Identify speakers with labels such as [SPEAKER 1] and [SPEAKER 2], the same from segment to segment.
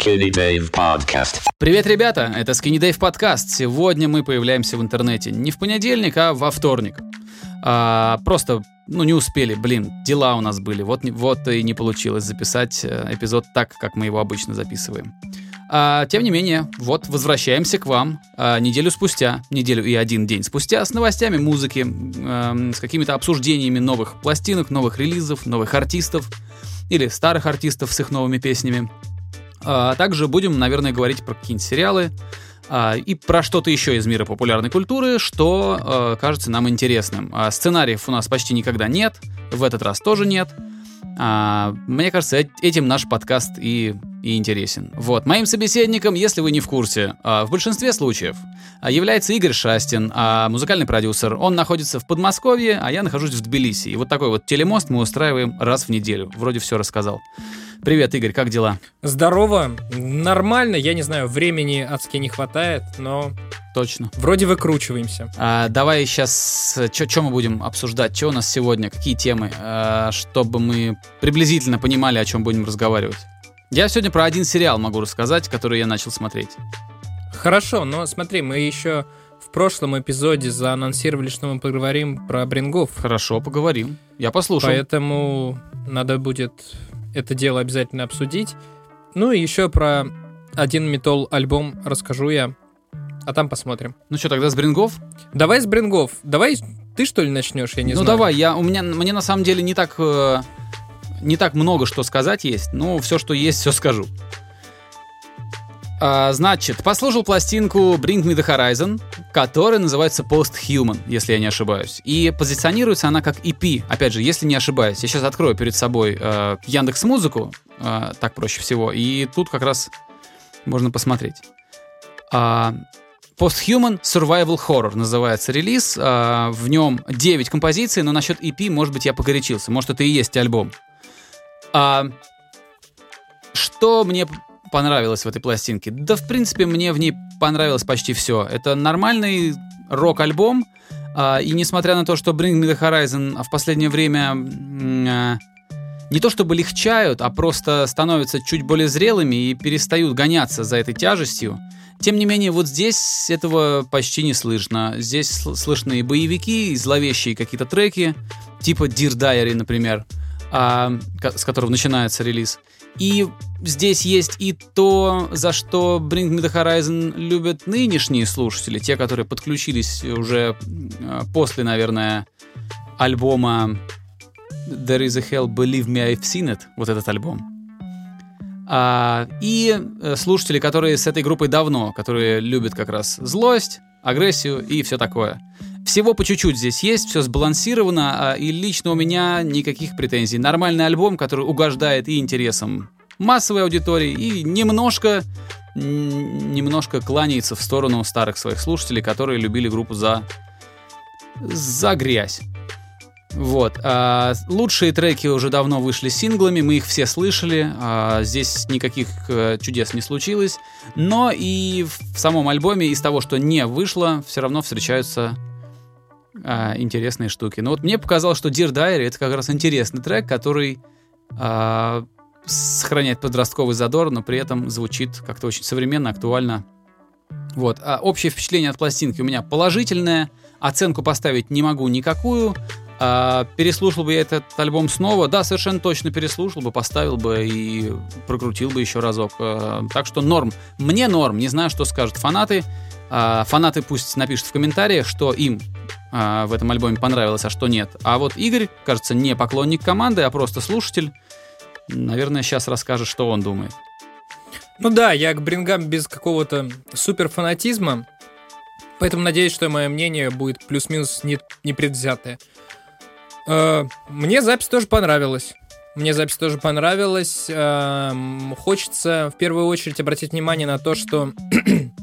[SPEAKER 1] Skinny Dave Podcast.
[SPEAKER 2] Привет, ребята! Это Skinny Dave подкаст. Сегодня мы появляемся в интернете не в понедельник, а во вторник. А, просто, ну, не успели, блин, дела у нас были. Вот, вот и не получилось записать э, эпизод так, как мы его обычно записываем. А, тем не менее, вот возвращаемся к вам а, неделю спустя, неделю и один день спустя, с новостями музыки, эм, с какими-то обсуждениями новых пластинок, новых релизов, новых артистов или старых артистов с их новыми песнями. А также будем, наверное, говорить про какие-нибудь сериалы а, и про что-то еще из мира популярной культуры, что э, кажется нам интересным. А сценариев у нас почти никогда нет, в этот раз тоже нет. А, мне кажется, эт- этим наш подкаст и, и интересен. Вот, моим собеседником, если вы не в курсе, а, в большинстве случаев а, является Игорь Шастин, а, музыкальный продюсер. Он находится в Подмосковье, а я нахожусь в Тбилиси. И вот такой вот телемост мы устраиваем раз в неделю. Вроде все рассказал. Привет, Игорь, как дела?
[SPEAKER 3] Здорово, нормально, я не знаю, времени адски не хватает, но
[SPEAKER 2] Точно.
[SPEAKER 3] вроде выкручиваемся.
[SPEAKER 2] А, давай сейчас, что мы будем обсуждать, что у нас сегодня, какие темы, а, чтобы мы приблизительно понимали, о чем будем разговаривать. Я сегодня про один сериал могу рассказать, который я начал смотреть.
[SPEAKER 3] Хорошо, но смотри, мы еще в прошлом эпизоде заанонсировали, что мы поговорим про брингов,
[SPEAKER 2] Хорошо, поговорим. Я послушал.
[SPEAKER 3] поэтому надо будет это дело обязательно обсудить. Ну и еще про один метал альбом расскажу я, а там посмотрим.
[SPEAKER 2] Ну что, тогда с Брингов?
[SPEAKER 3] Давай с брингов, давай ты что ли начнешь, я не
[SPEAKER 2] ну
[SPEAKER 3] знаю.
[SPEAKER 2] давай, я, у меня, мне на самом деле не так, э, не так много что сказать есть, но все, что есть, все скажу. А, значит, послушал пластинку Bring Me The Horizon, которая называется Post-Human, если я не ошибаюсь. И позиционируется она как EP, опять же, если не ошибаюсь. Я сейчас открою перед собой э, Яндекс Музыку, э, так проще всего, и тут как раз можно посмотреть. А, Post-Human Survival Horror называется релиз. А, В нем 9 композиций, но насчет EP, может быть, я погорячился. Может, это и есть альбом. А, Что мне понравилось в этой пластинке? Да, в принципе, мне в ней понравилось почти все. Это нормальный рок-альбом. а, И несмотря на то, что Bring Me The Horizon в последнее время а, не то чтобы легчают, а просто становятся чуть более зрелыми и перестают гоняться за этой тяжестью, тем не менее, вот здесь этого почти не слышно. Здесь сл- слышны и боевики, и зловещие какие-то треки, типа Dear Diary, например, а, с которого начинается релиз. И здесь есть и то, за что Bring Me The Horizon любят нынешние слушатели, те, которые подключились уже а, после, наверное, альбома There Is A Hell, Believe Me, I've Seen It, вот этот альбом. А, и э, слушатели, которые с этой группой давно, которые любят как раз злость, агрессию и все такое. Всего по чуть-чуть здесь есть, все сбалансировано, а, и лично у меня никаких претензий. Нормальный альбом, который угождает и интересам массовой аудитории, и немножко, немножко кланяется в сторону старых своих слушателей, которые любили группу за, за грязь. Вот. а, лучшие треки уже давно вышли синглами, мы их все слышали. а, здесь никаких э, чудес не случилось. Но и в самом альбоме из того, что не вышло, все равно встречаются а, интересные штуки. Но вот мне показалось, что Dear Diary это как раз интересный трек, который а, сохраняет подростковый задор, но при этом звучит как-то очень современно, актуально. Вот. А общее впечатление от пластинки у меня положительное. Оценку поставить не могу никакую. А, переслушал бы я этот альбом снова? Да, совершенно точно переслушал бы, поставил бы и прокрутил бы еще разок. А, так что норм. Мне норм. Не знаю, что скажут фанаты. А, фанаты пусть напишут в комментариях, что им в этом альбоме понравилось, а что нет. А вот Игорь, кажется, не поклонник команды, а просто слушатель. Наверное, сейчас расскажет, что он думает.
[SPEAKER 3] Ну да, я к брингам без какого-то суперфанатизма, поэтому надеюсь, что мое мнение будет плюс-минус не, непредвзятое. Э, Мне запись тоже понравилась. Мне запись тоже понравилась. Эм, Хочется в первую очередь обратить внимание на то, что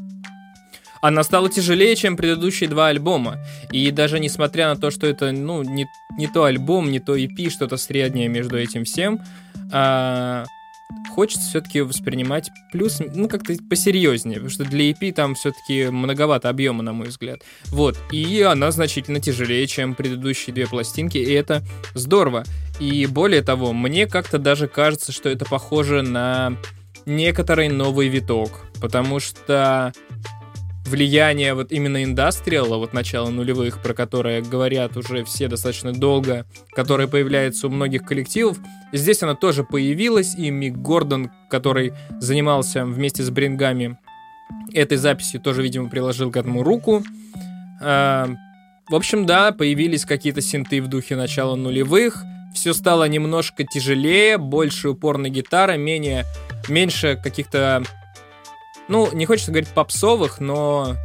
[SPEAKER 3] она стала тяжелее, чем предыдущие два альбома. И даже несмотря на то, что это ну, не, не то альбом, не то EP, что-то среднее между этим всем, а, хочется все-таки воспринимать плюс, ну, как-то посерьезнее, потому что для EP там все-таки многовато объема, на мой взгляд. Вот, и она значительно тяжелее, чем предыдущие две пластинки, и это здорово. И более того, мне как-то даже кажется, что это похоже на некоторый новый виток, потому что влияние вот именно индастриала, вот начала нулевых, про которое говорят уже все достаточно долго, которое появляется у многих коллективов, здесь она тоже появилась, и Мик Гордон, который занимался вместе с Брингами этой записью, тоже, видимо, приложил к этому руку. А, в общем, да, появились какие-то синты в духе начала нулевых, все стало немножко тяжелее, больше упор на гитары, менее, меньше каких-то ну, не хочется говорить попсовых, но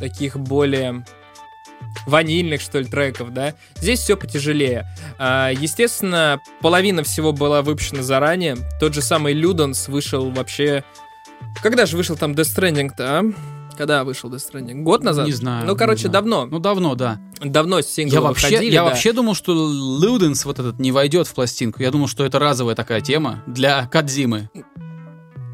[SPEAKER 3] таких более ванильных, что ли, треков, да. Здесь все потяжелее. А, естественно, половина всего была выпущена заранее. Тот же самый Людонс вышел вообще... Когда же вышел там Death Stranding-то, а? Когда вышел Death Stranding? Год назад?
[SPEAKER 2] Не знаю.
[SPEAKER 3] Ну, короче,
[SPEAKER 2] знаю.
[SPEAKER 3] давно.
[SPEAKER 2] Ну, давно, да.
[SPEAKER 3] Давно синглы
[SPEAKER 2] Я вообще,
[SPEAKER 3] выходили,
[SPEAKER 2] я
[SPEAKER 3] да.
[SPEAKER 2] вообще думал, что Люденс вот этот не войдет в пластинку. Я думал, что это разовая такая тема для Кадзимы.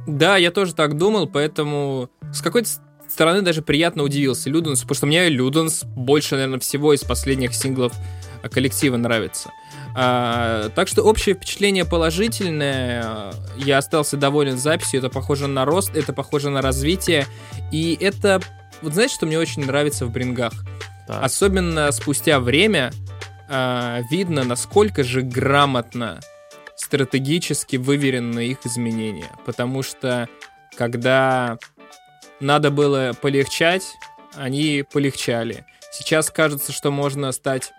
[SPEAKER 3] Да, я тоже так думал, поэтому с какой-то стороны даже приятно удивился Люденс, потому что мне Люденс больше, наверное, всего из последних синглов а, коллектива нравится. А, так что общее впечатление положительное. Я остался доволен записью. Это похоже на рост, это похоже на развитие. И это, вот знаете, что мне очень нравится в брингах?
[SPEAKER 2] Так.
[SPEAKER 3] Особенно спустя время а, видно, насколько же грамотно стратегически выверены их изменения. Потому что когда надо было полегчать, они полегчали. Сейчас кажется, что можно стать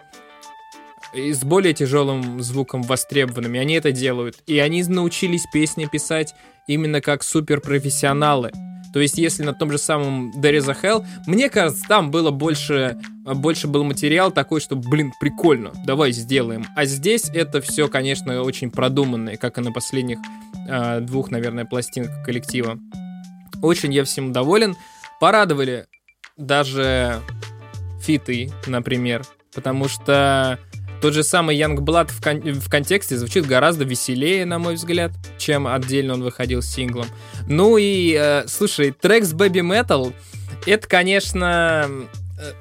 [SPEAKER 3] с более тяжелым звуком востребованными. Они это делают. И они научились песни писать именно как суперпрофессионалы. То есть, если на том же самом There is a Hell, мне кажется, там было больше, больше был материал такой, что, блин, прикольно, давай сделаем. А здесь это все, конечно, очень продуманное, как и на последних э, двух, наверное, пластинках коллектива. Очень я всем доволен. Порадовали даже фиты, например, потому что тот же самый Youngblood в, кон- в контексте звучит гораздо веселее, на мой взгляд, чем отдельно он выходил с синглом. Ну и, э, слушай, трек с Baby Metal, это, конечно, э,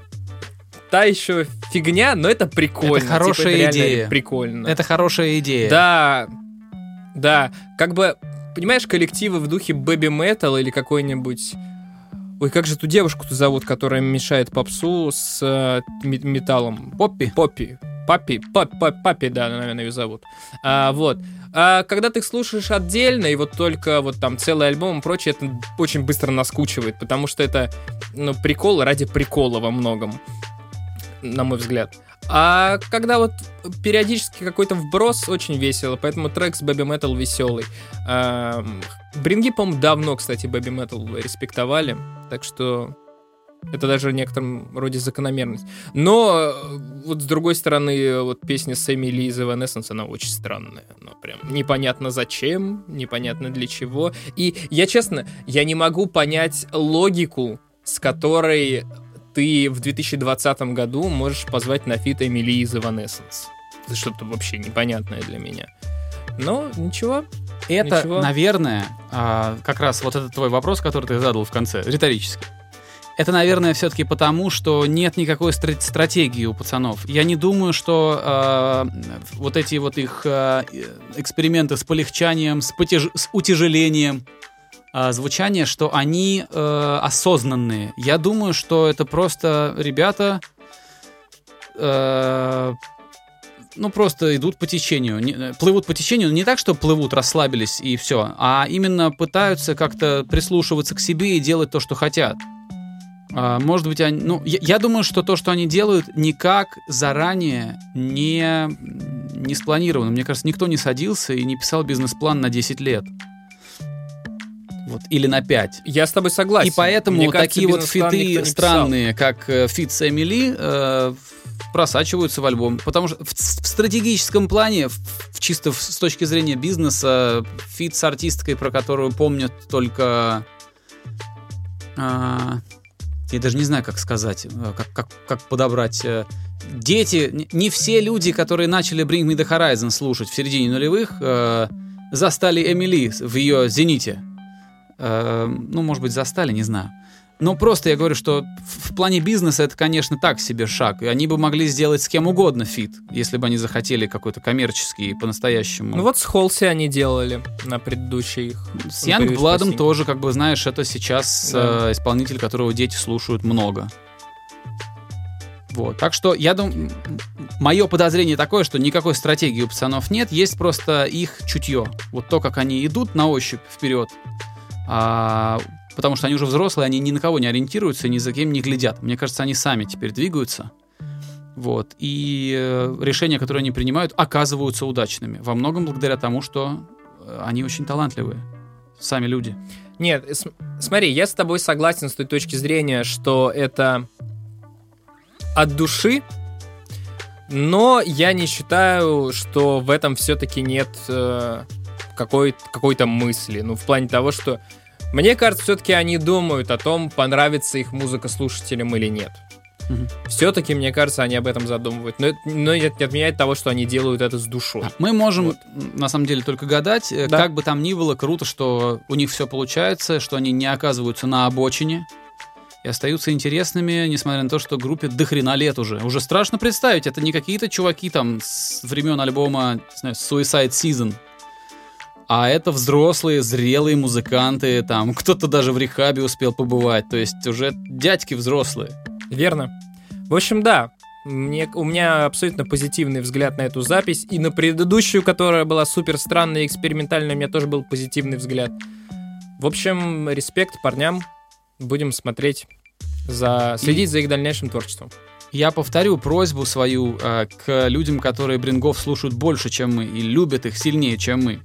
[SPEAKER 3] та еще фигня, но это прикольно.
[SPEAKER 2] Это хорошая
[SPEAKER 3] Типа, реально
[SPEAKER 2] идея.
[SPEAKER 3] Прикольно.
[SPEAKER 2] Это хорошая идея.
[SPEAKER 3] Да, да, как бы, понимаешь, коллективы в духе Baby Metal или какой-нибудь... Ой, как же ту девушку-то зовут, которая мешает попсу с э, ме- металлом?
[SPEAKER 2] Поппи.
[SPEAKER 3] Поппи. Папи, пап, пап- папи, да, наверное, ее зовут. А, вот. А когда ты их слушаешь отдельно, и вот только вот там целый альбом и прочее, это очень быстро наскучивает, потому что это, ну, прикол ради прикола во многом, на мой взгляд. А когда вот периодически какой-то вброс, очень весело, поэтому трек с Baby Metal веселый. Ам, Бринги, по-моему, давно, кстати, Baby Metal респектовали, так что это даже в некотором роде закономерность. Но э, вот с другой стороны, вот песня Сэмми Ли из Evanescence, она очень странная. Она прям непонятно зачем, непонятно для чего. И я честно, я не могу понять логику, с которой ты в 2020 году можешь позвать на фит Эмили из Evanescence. Это что-то вообще непонятное для меня. Но ничего.
[SPEAKER 2] Это,
[SPEAKER 3] Ничего.
[SPEAKER 2] наверное, а, как раз вот этот твой вопрос, который ты задал в конце, риторически. Это, наверное, все-таки потому, что нет никакой стра- стратегии у пацанов. Я не думаю, что а, вот эти вот их а, эксперименты с полегчанием, с, потяж- с утяжелением а, звучания, что они э, осознанные. Я думаю, что это просто ребята э, ну, просто идут по течению. Э, плывут по течению, но не так, что плывут, расслабились и все, а именно пытаются как-то прислушиваться к себе и делать то, что хотят. А, может быть, они... Ну, я, я думаю, что то, что они делают, никак заранее не, не спланировано. Мне кажется, никто не садился и не писал бизнес-план на 10 лет. Вот, или на 5.
[SPEAKER 3] Я с тобой согласен.
[SPEAKER 2] И поэтому
[SPEAKER 3] Мне кажется,
[SPEAKER 2] такие вот фиты
[SPEAKER 3] писал.
[SPEAKER 2] странные, как э, фит с Эмили, э, просачиваются в альбом. Потому что в, в стратегическом плане, в, в чисто в- с точки зрения бизнеса, фит с артисткой, про которую помнят только... а, я даже не знаю, как сказать, э, как, как, как подобрать. э, Дети, не- все люди, которые начали Bring Me The Horizon слушать в середине нулевых, э, застали Эмили в ее зените. Э, ну, может быть, застали, не знаю. Но просто я говорю, что в, плане бизнеса это, конечно, так себе шаг. И они бы могли сделать с кем угодно фит, если бы они захотели какой-то коммерческий по-настоящему.
[SPEAKER 3] Ну вот с Холси они делали на предыдущей их.
[SPEAKER 2] С Янг
[SPEAKER 3] пластинке.
[SPEAKER 2] тоже, как бы, знаешь, это сейчас
[SPEAKER 3] Да.
[SPEAKER 2] э, исполнитель, которого дети слушают много. Вот, так что я думаю, мое подозрение такое, что никакой стратегии у пацанов нет, есть просто их чутье. Вот то, как они идут на ощупь вперед, а, потому что они уже взрослые, они ни на кого не ориентируются, ни за кем не глядят. Мне кажется, они сами теперь двигаются. Вот, и э, решения, которые они принимают, оказываются удачными. Во многом благодаря тому, что э, они очень талантливые. Сами люди.
[SPEAKER 3] Нет, смотри, я с тобой согласен с той точки зрения, что это от души, но я не считаю, что в этом все-таки нет э, какой- какой-то мысли. Ну, в плане того, что мне кажется, все-таки они думают о том, понравится их музыка слушателям или нет.
[SPEAKER 2] Мгм.
[SPEAKER 3] Все-таки, мне кажется, они об этом задумывают. Но это но это не отменяет того, что они делают это с душой.
[SPEAKER 2] Мы можем,
[SPEAKER 3] Вот.
[SPEAKER 2] на самом деле, только гадать. Э,
[SPEAKER 3] Да.
[SPEAKER 2] Как бы там ни было, круто, что у них все получается, что они не оказываются на обочине и остаются интересными, несмотря на то, что группе до хрена лет уже. Уже страшно представить, это не какие-то чуваки там с времен альбома, не знаю, Suicide Season. А это взрослые, зрелые музыканты, там кто-то даже в рехабе успел побывать, то есть уже дядьки взрослые.
[SPEAKER 3] Верно. В общем, да. Мне, у меня абсолютно позитивный взгляд на эту запись. И на предыдущую, которая была супер странная и экспериментальная, у меня тоже был позитивный взгляд. В общем, респект парням. Будем смотреть за... следить за их дальнейшим творчеством.
[SPEAKER 2] Я повторю просьбу свою э, к людям, которые Брингов слушают больше, чем мы, и любят их сильнее, чем мы.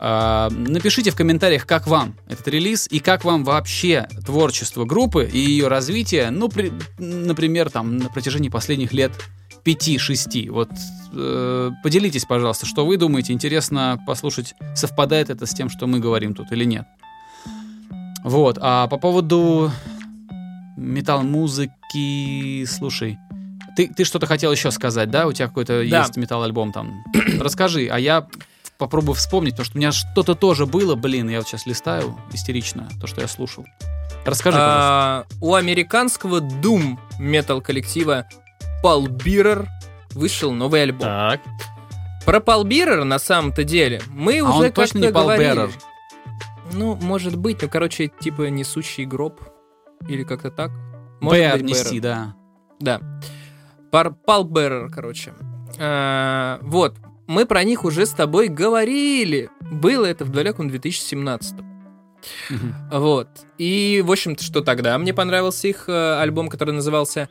[SPEAKER 2] А, напишите в комментариях, как вам этот релиз и как вам вообще творчество группы и ее развитие, ну, при- например, там, на протяжении последних лет 5-6. Вот э, поделитесь, пожалуйста, что вы думаете. Интересно послушать, совпадает это с тем, что мы говорим тут или нет. Вот, а по поводу метал-музыки, слушай, ты, ты что-то хотел еще сказать, да? У тебя какой-то
[SPEAKER 3] Да.
[SPEAKER 2] есть метал-альбом там. Расскажи, а я попробую вспомнить, потому что у меня что-то тоже было, блин, я вот сейчас листаю истерично, то, что я слушал. Расскажи.
[SPEAKER 3] А, у американского Doom метал коллектива Paul Bearer вышел новый альбом.
[SPEAKER 2] Так.
[SPEAKER 3] Про Paul Bearer на самом-то деле мы
[SPEAKER 2] А
[SPEAKER 3] уже
[SPEAKER 2] он точно не Paul
[SPEAKER 3] говорили.
[SPEAKER 2] Bearer?
[SPEAKER 3] Ну, может быть, ну, короче, типа несущий гроб. Или как-то так. Может
[SPEAKER 2] Бэр
[SPEAKER 3] быть,
[SPEAKER 2] нести, да.
[SPEAKER 3] Да. Пар Пал Bearer, короче. А, вот. Мы про них уже с тобой говорили. Было это в далеком 2017
[SPEAKER 2] Мгм.
[SPEAKER 3] Вот. И, в общем-то, что тогда? Мне понравился их э, альбом, который назывался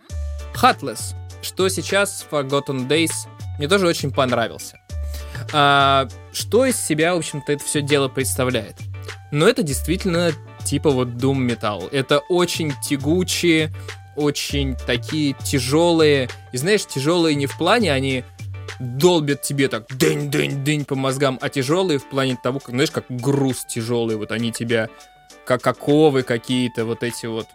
[SPEAKER 3] Heartless. Что сейчас Forgotten Days мне тоже очень понравился. А, что из себя, в общем-то, это все дело представляет? Ну, это действительно типа вот Doom Metal. Это очень тягучие, очень такие тяжелые. И знаешь, тяжелые не в плане, они долбят тебе так дынь-дынь-дынь по мозгам, а тяжелые в плане того, как, знаешь, как груз тяжелый, вот они тебя, как оковы какие-то, вот эти вот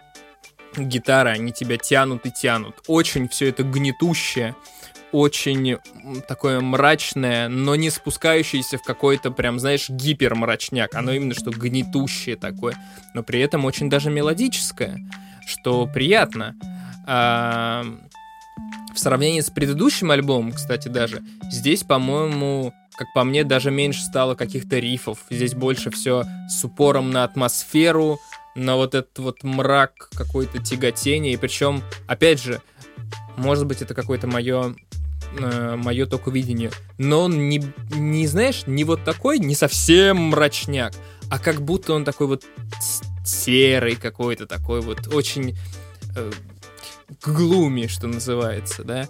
[SPEAKER 3] гитары, они тебя тянут и тянут. Очень все это гнетущее, очень такое мрачное, но не спускающееся в какой-то прям, знаешь, гипермрачняк. Оно именно что гнетущее такое, но при этом очень даже мелодическое, что приятно. А, в сравнении с предыдущим альбомом, кстати, даже, здесь, по-моему, как по мне, даже меньше стало каких-то рифов. Здесь больше все с упором на атмосферу, на вот этот вот мрак, какое-то тяготение. И причем, опять же, может быть, это какое-то мое мое только видение. Но он не, не, знаешь, не вот такой, не совсем мрачняк, а как будто он такой вот серый какой-то, такой вот очень э, глуми, что называется, да?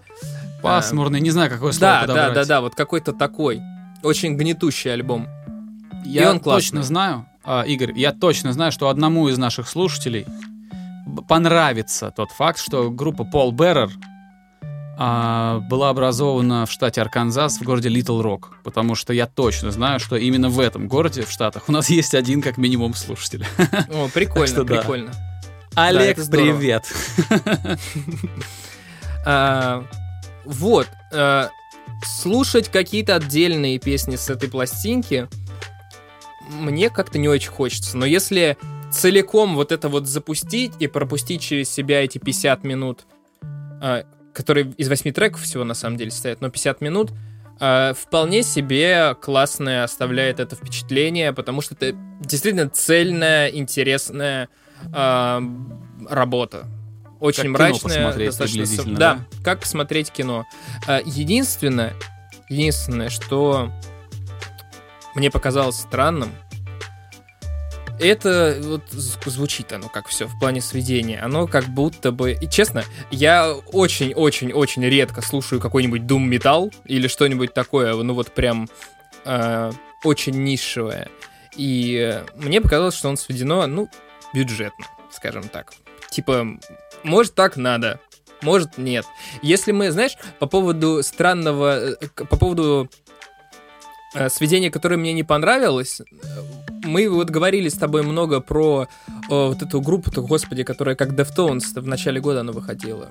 [SPEAKER 2] Пасмурный, не знаю, какое слово
[SPEAKER 3] Да, да,
[SPEAKER 2] подобрать.
[SPEAKER 3] да, да, вот какой-то такой. Очень гнетущий альбом.
[SPEAKER 2] Я
[SPEAKER 3] он классный.
[SPEAKER 2] точно знаю, а, Игорь, я точно знаю, что одному из наших слушателей понравится тот факт, что группа Пол Беррер а, была образована в штате Арканзас в городе Литл Рок, потому что я точно знаю, что именно в этом городе, в Штатах, у нас есть один как минимум слушатель.
[SPEAKER 3] О, прикольно,
[SPEAKER 2] что да. Олег,
[SPEAKER 3] здорово.
[SPEAKER 2] привет.
[SPEAKER 3] А, вот. а, слушать какие-то отдельные песни с этой пластинки мне как-то не очень хочется. Но если целиком вот это вот запустить и пропустить через себя эти 50 минут, а, которые из 8 треков всего на самом деле состоят, но 50 минут, вполне себе классное оставляет это впечатление, потому что это действительно цельная, интересная а, работа. Очень
[SPEAKER 2] Как
[SPEAKER 3] мрачная, достаточно... Да,
[SPEAKER 2] да?
[SPEAKER 3] как посмотреть кино. А, Единственное, единственное, что мне показалось странным, это вот зв- звучит оно как все в плане сведения. Оно как будто бы... И честно, я очень-очень-очень редко слушаю какой-нибудь Doom металл или что-нибудь такое, ну вот прям э, очень нишевое. И э, мне показалось, что он сведено, ну, бюджетно, скажем так. Типа, может так надо, может нет. Если мы, знаешь, по поводу странного, э, по поводу э, сведения, которое мне не понравилось, э, мы вот говорили с тобой много про э, вот эту группу-то, господи, которая как Deftones в начале года она выходила.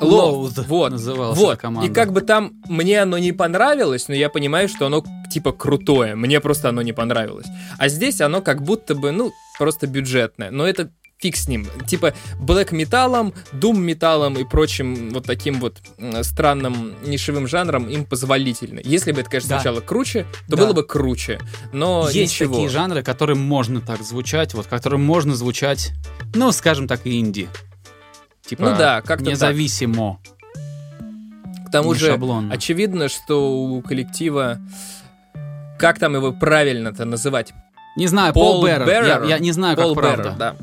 [SPEAKER 2] Loathe
[SPEAKER 3] вот,
[SPEAKER 2] называлась
[SPEAKER 3] вот.
[SPEAKER 2] команда.
[SPEAKER 3] И как бы там мне оно не понравилось, но я понимаю, что оно типа крутое. Мне просто оно не понравилось. А здесь оно как будто бы, ну, просто бюджетное. Но это фиг с ним. Типа блэк металлом, дум металлом и прочим вот таким вот странным нишевым жанром им позволительно. Если бы это, конечно,
[SPEAKER 2] Да.
[SPEAKER 3] звучало круче, то
[SPEAKER 2] Да.
[SPEAKER 3] было бы круче. Но
[SPEAKER 2] Есть
[SPEAKER 3] ничего.
[SPEAKER 2] такие жанры, которым можно так звучать, вот которым можно звучать, ну, скажем так, инди. Типа,
[SPEAKER 3] Ну да, как-то так.
[SPEAKER 2] независимо,
[SPEAKER 3] К тому
[SPEAKER 2] не
[SPEAKER 3] же,
[SPEAKER 2] шаблонно.
[SPEAKER 3] очевидно, что у коллектива как там его правильно-то называть?
[SPEAKER 2] Не знаю, Пол
[SPEAKER 3] Пол
[SPEAKER 2] Беррер.
[SPEAKER 3] Беррер.
[SPEAKER 2] Я, я не знаю, как
[SPEAKER 3] Пол
[SPEAKER 2] правда.
[SPEAKER 3] Беррер, да.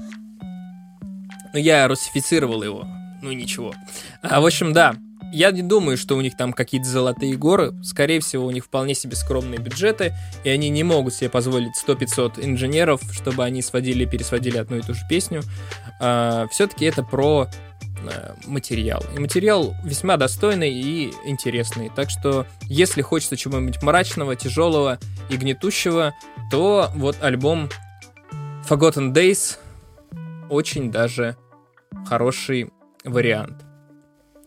[SPEAKER 3] Ну, я русифицировал его. Ну, ничего. А, в общем, да. Я не думаю, что у них там какие-то золотые горы. Скорее всего, у них вполне себе скромные бюджеты, и они не могут себе позволить 100-500 инженеров, чтобы они сводили и пересводили одну и ту же песню. все-таки это про материал. И материал весьма достойный и интересный. Так что, если хочется чего-нибудь мрачного, тяжелого и гнетущего, то вот альбом Forgotten Days очень даже хороший вариант.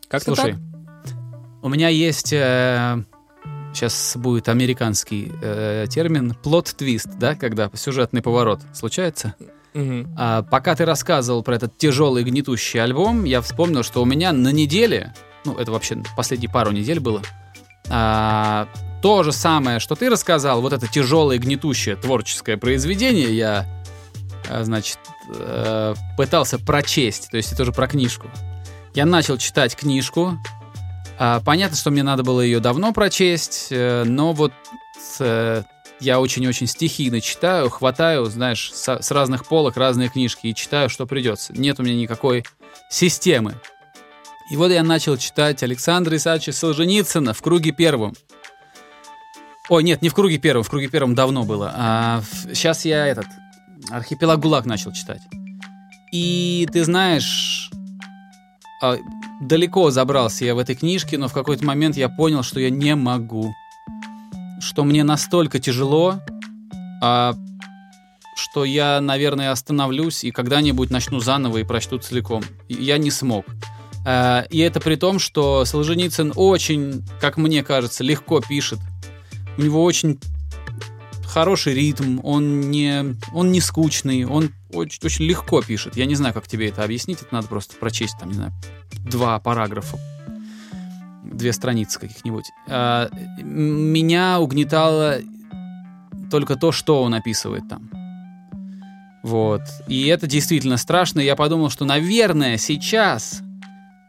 [SPEAKER 3] Как-то
[SPEAKER 2] Слушай,
[SPEAKER 3] так?
[SPEAKER 2] у меня есть... сейчас будет американский э, термин плот-твист, да, когда сюжетный поворот случается.
[SPEAKER 3] Мгм.
[SPEAKER 2] А, пока ты рассказывал про этот тяжелый гнетущий альбом, я вспомнил, что у меня на неделе, ну, это вообще последние пару недель было, а, то же самое, что ты рассказал, вот это тяжелое гнетущее творческое произведение, я, а, значит, э, пытался прочесть, то есть это уже про книжку. Я начал читать книжку. А, понятно, что мне надо было ее давно прочесть, э, но вот э, я очень-очень стихийно читаю, хватаю, знаешь, со- с разных полок разные книжки и читаю, что придется. Нет у меня никакой системы. И вот я начал читать Александра Исаевича Солженицына в круге первом. Ой, нет, не в круге первом, в круге первом давно было. А сейчас я этот архипелаг ГУЛАГ начал читать. И ты знаешь, а, далеко забрался я в этой книжке, но в какой-то момент я понял, что я не могу. Что мне настолько тяжело, а, что я, наверное, остановлюсь и когда-нибудь начну заново и прочту целиком. Я не смог. А, И это при том, что Солженицын очень, как мне кажется, легко пишет. У него очень хороший ритм, он не, он не скучный, он очень, очень легко пишет. Я не знаю, как тебе это объяснить, это надо просто прочесть, там, не знаю, два параграфа, две страницы каких-нибудь. А, меня угнетало только то, что он описывает там. Вот. И это действительно страшно. Я подумал, что, наверное, сейчас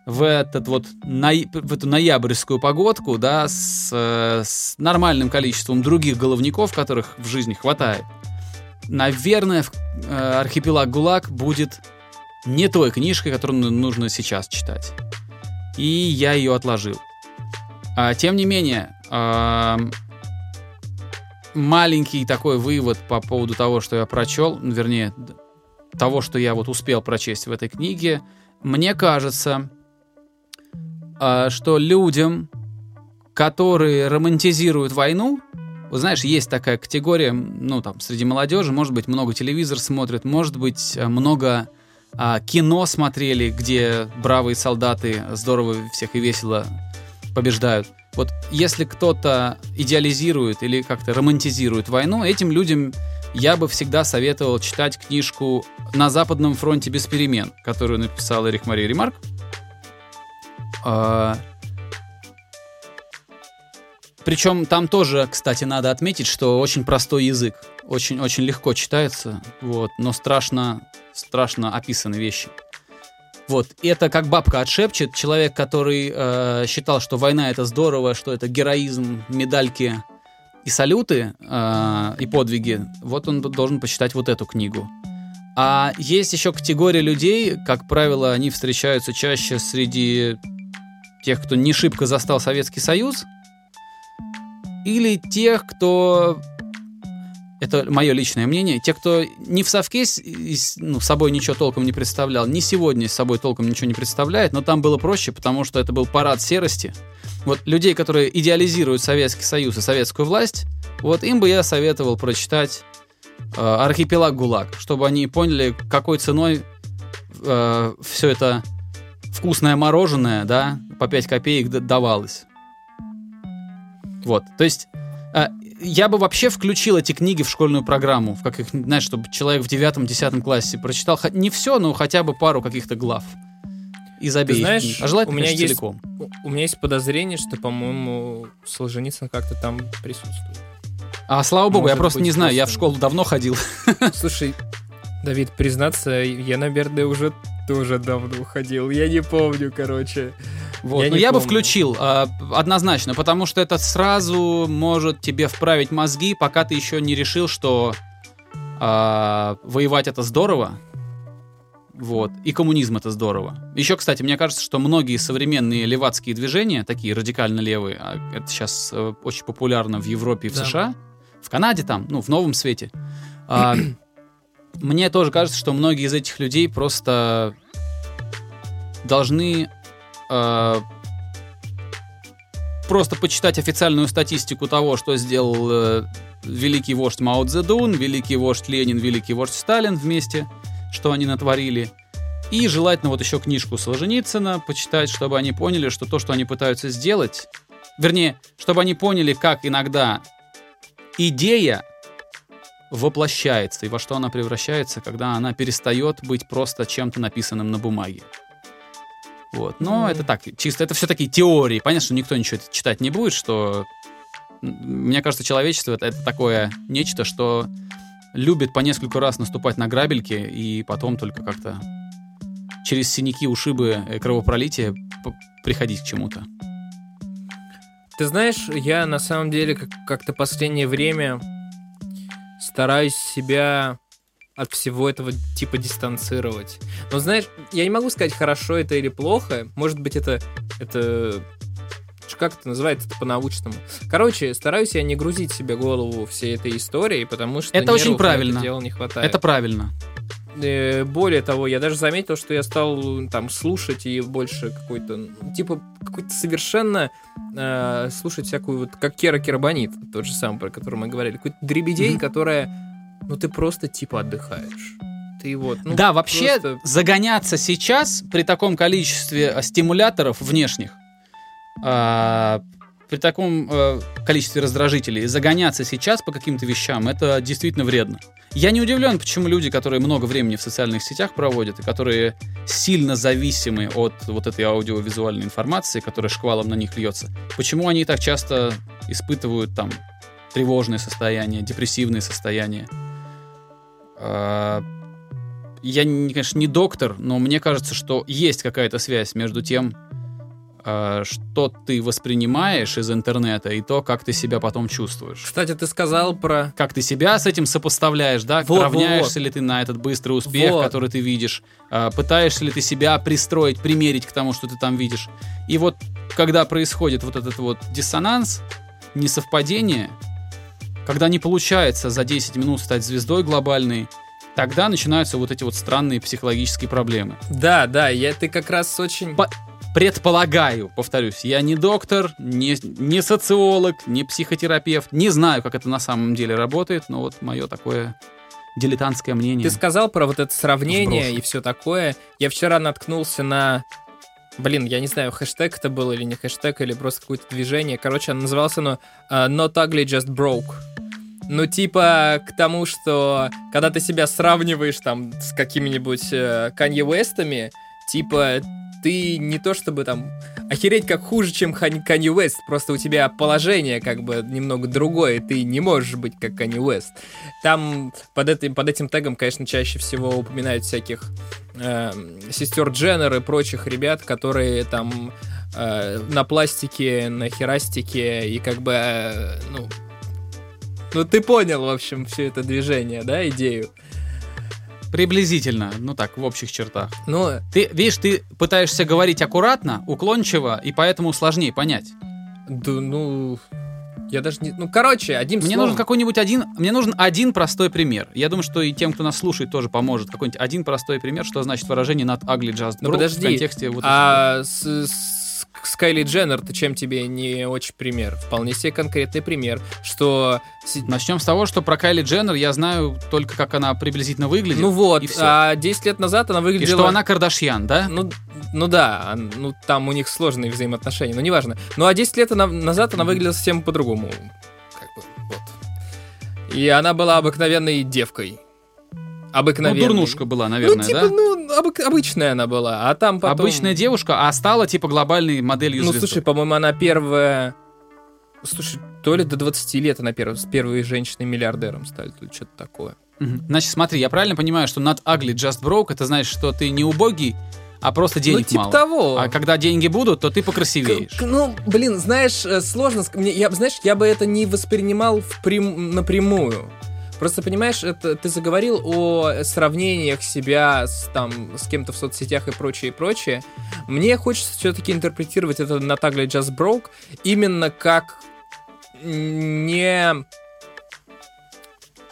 [SPEAKER 2] в этот вот в эту ноябрьскую погодку, да, с, с нормальным количеством других головников, которых в жизни хватает, наверное, э, архипелаг ГУЛАГ будет не той книжкой, которую ну- нужно сейчас читать. И я ее отложил. А, тем не менее, ам, маленький такой вывод по поводу того, что я прочел, вернее, того, что я вот успел прочесть в этой книге, мне кажется, а, что людям, которые романтизируют войну, вот знаешь, есть такая категория, ну, там, среди молодежи, может быть, много телевизор смотрят, может быть, много а, кино смотрели, где бравые солдаты здорово всех и весело побеждают. Вот если кто-то идеализирует или как-то романтизирует войну, этим людям я бы всегда советовал читать книжку «На западном фронте без перемен», которую написал Эрих Мария Ремарк. А, Причем там тоже, кстати, надо отметить, что очень простой язык. Очень-очень легко читается, вот, но страшно, страшно описаны вещи. Вот, и это как бабка отшепчет, человек, который э, считал, что война это здорово, что это героизм, медальки и салюты, э, и подвиги, вот он должен почитать вот эту книгу. А есть еще категория людей, как правило, они встречаются чаще среди тех, кто не шибко застал Советский Союз, или тех, кто это мое личное мнение, те, кто не в совке ну, собой ничего толком не представлял, ни сегодня с собой толком ничего не представляет, но там было проще, потому что это был парад серости. Вот людей, которые идеализируют Советский Союз и советскую власть, вот им бы я советовал прочитать э, «Архипелаг ГУЛАГ», чтобы они поняли, какой ценой все это вкусное мороженое, да, по 5 копеек давалось. Вот, то есть а, я бы вообще включил эти книги в школьную программу, как их, знаешь, чтобы человек в девятом-десятом классе прочитал не все, но хотя бы пару каких-то глав из обеих
[SPEAKER 3] знаешь,
[SPEAKER 2] книг. А желательно,
[SPEAKER 3] у меня
[SPEAKER 2] конечно,
[SPEAKER 3] есть-
[SPEAKER 2] целиком.
[SPEAKER 3] У меня есть подозрение, что, по-моему, Солженицын как-то там присутствует.
[SPEAKER 2] А слава богу, я
[SPEAKER 3] может
[SPEAKER 2] просто
[SPEAKER 3] быть,
[SPEAKER 2] не знаю, я в
[SPEAKER 3] просто-
[SPEAKER 2] школу давно ходил.
[SPEAKER 3] Слушай, Давид, признаться, я, наверное, уже тоже давно ходил. Я не помню, короче.
[SPEAKER 2] Вот.
[SPEAKER 3] Я
[SPEAKER 2] Но
[SPEAKER 3] не
[SPEAKER 2] я бы
[SPEAKER 3] помню.
[SPEAKER 2] включил а, однозначно, потому что это сразу может тебе вправить мозги, пока ты еще не решил, что а, воевать это здорово. Вот. И коммунизм это здорово. Еще, кстати, мне кажется, что многие современные левацкие движения, такие радикально левые, а это сейчас э, очень популярно в Европе и в
[SPEAKER 3] Да.
[SPEAKER 2] США, в Канаде там, ну, в новом свете. Мне тоже кажется, что многие из этих людей просто должны э, просто почитать официальную статистику того, что сделал э, великий вождь Мао Цзэдун, великий вождь Ленин, великий вождь Сталин вместе, что они натворили. И желательно вот еще книжку Солженицына почитать, чтобы они поняли, что то, что они пытаются сделать, вернее, чтобы они поняли, как иногда идея воплощается и во что она превращается, когда она перестает быть просто чем-то написанным на бумаге. Вот. Но
[SPEAKER 3] Ну.
[SPEAKER 2] это так, чисто, это все такие теории. Понятно, что никто ничего читать не будет, что... Мне кажется, человечество это, это такое нечто, что любит по нескольку раз наступать на грабельки и потом только как-то через синяки, ушибы, э, кровопролитие приходить к чему-то.
[SPEAKER 3] Ты знаешь, я на самом деле как- как-то последнее время стараюсь себя от всего этого типа дистанцировать. Но знаешь, я не могу сказать, хорошо это или плохо. Может быть, это... это как это называется это по-научному? Короче, стараюсь я не грузить себе голову всей этой истории, потому что
[SPEAKER 2] Это очень правильно.
[SPEAKER 3] Это не хватает.
[SPEAKER 2] Это правильно.
[SPEAKER 3] Э, более того, я даже заметил, что я стал там слушать и больше какой-то, типа, какой-то совершенно э, слушать всякую вот, как Кера Керабанит, тот же самый, про который мы говорили, какой-то дребедей,
[SPEAKER 2] Мгм.
[SPEAKER 3] которая, ну, ты просто, типа, отдыхаешь. Ты вот, ну,
[SPEAKER 2] да, вообще
[SPEAKER 3] просто-
[SPEAKER 2] загоняться сейчас при таком количестве стимуляторов внешних, а, при таком э, количестве раздражителей, загоняться сейчас по каким-то вещам, это действительно вредно. Я не удивлен, почему люди, которые много времени в социальных сетях проводят и которые сильно зависимы от вот этой аудиовизуальной информации, которая шквалом на них льется, почему они так часто испытывают там тревожное состояние, депрессивное состояние. А, я, не- конечно, не доктор, но мне кажется, что есть какая-то связь между тем, что ты воспринимаешь из интернета и то, как ты себя потом чувствуешь.
[SPEAKER 3] Кстати, ты сказал про...
[SPEAKER 2] Как ты себя с этим сопоставляешь, да?
[SPEAKER 3] Вот,
[SPEAKER 2] Равняешься
[SPEAKER 3] вот,
[SPEAKER 2] ли ты на этот быстрый успех,
[SPEAKER 3] Вот.
[SPEAKER 2] который ты видишь? А, Пытаешься ли ты себя пристроить, примерить к тому, что ты там видишь? И вот, когда происходит вот этот вот диссонанс, несовпадение, когда не получается за 10 минут стать звездой глобальной, тогда начинаются вот эти вот странные психологические проблемы.
[SPEAKER 3] Да, да, я, ты как раз очень...
[SPEAKER 2] По- Предполагаю, повторюсь, я не доктор, не, не социолог, не психотерапевт, не знаю, как это на самом деле работает, но вот мое такое дилетантское мнение.
[SPEAKER 3] Ты сказал про вот это сравнение
[SPEAKER 2] Вброшу.
[SPEAKER 3] и все такое. Я вчера наткнулся на... Блин, я не знаю, хэштег это был или не хэштег, или просто какое-то движение. Короче, оно называлось оно э, Not Ugly, Just Broke. Ну, типа, к тому, что когда ты себя сравниваешь там с какими-нибудь э, Канье Уэстами, типа, ты не то чтобы там охереть как хуже, чем Канье Уэст, просто у тебя положение как бы немного другое, ты не можешь быть как Канье Уэст. Там под этим, под этим тегом, конечно, чаще всего упоминают всяких э, сестер Дженнер и прочих ребят, которые там э, на пластике, на херастике и как бы, э, ну, ну ты понял, в общем, все это движение, да, идею.
[SPEAKER 2] Приблизительно, ну так, в общих чертах.
[SPEAKER 3] Ну,
[SPEAKER 2] Ты, видишь, ты пытаешься говорить аккуратно, уклончиво, и поэтому сложнее понять.
[SPEAKER 3] да, ну, я даже не... Ну, короче, одним
[SPEAKER 2] Мне
[SPEAKER 3] словом...
[SPEAKER 2] нужен какой-нибудь один, мне нужен один простой пример. Я думаю, что и тем, кто нас слушает, тоже поможет. Какой-нибудь один простой пример, что значит выражение not ugly just
[SPEAKER 3] Ну, подожди,
[SPEAKER 2] в контексте вот
[SPEAKER 3] А с, с с Кайли Дженнер, ты чем тебе не очень пример? Вполне себе конкретный пример, что...
[SPEAKER 2] Начнем с того, что про Кайли Дженнер я знаю только, как она приблизительно выглядит.
[SPEAKER 3] Ну вот,
[SPEAKER 2] и
[SPEAKER 3] а 10 лет назад она
[SPEAKER 2] И
[SPEAKER 3] выглядела...
[SPEAKER 2] что она Кардашьян, да?
[SPEAKER 3] Ну, ну да, ну там у них сложные взаимоотношения, но неважно. Ну а 10 лет она, назад она выглядела совсем по-другому. Как бы, вот. И она была обыкновенной девкой.
[SPEAKER 2] Ну,
[SPEAKER 3] Обыкновенной.
[SPEAKER 2] дурнушка была, наверное,
[SPEAKER 3] ну, типа,
[SPEAKER 2] да?
[SPEAKER 3] ну, обык- обычная она была, а там потом...
[SPEAKER 2] Обычная девушка, а стала типа глобальной моделью
[SPEAKER 3] Ну,
[SPEAKER 2] звезды.
[SPEAKER 3] слушай, по-моему, она первая... Слушай, то ли до 20 лет она первая, с первой женщиной-миллиардером стали, то ли что-то такое.
[SPEAKER 2] Значит, смотри, я правильно понимаю, что not ugly, just broke, это значит, что ты не убогий, а просто денег
[SPEAKER 3] ну, типа
[SPEAKER 2] мало.
[SPEAKER 3] того.
[SPEAKER 2] А когда деньги будут, то ты покрасивеешь.
[SPEAKER 3] К- Ну, блин, знаешь, э, сложно... Мне, я, знаешь, я бы это не воспринимал впрям- напрямую. Просто, понимаешь, это, ты заговорил о сравнениях себя с, там, с кем-то в соцсетях и прочее, и прочее. Мне хочется все-таки интерпретировать это на тагле Just Broke именно как не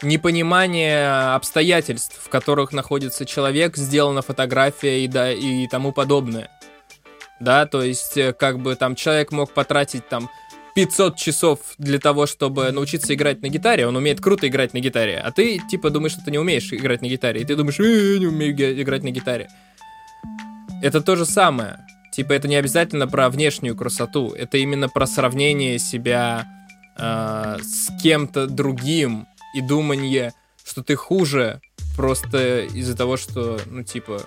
[SPEAKER 3] непонимание обстоятельств, в которых находится человек, сделана фотография и, да, и тому подобное. Да, то есть, э, как бы там человек мог потратить там 500 часов для того, чтобы научиться играть на гитаре, он умеет круто играть на гитаре, а ты, типа, думаешь, что ты не умеешь играть на гитаре, и ты думаешь, «Э, я не умею играть на гитаре. Это то же самое. Типа, это не обязательно про внешнюю красоту, это именно про сравнение себя э, с кем-то другим и думание, что ты хуже просто из-за того, что, ну, типа,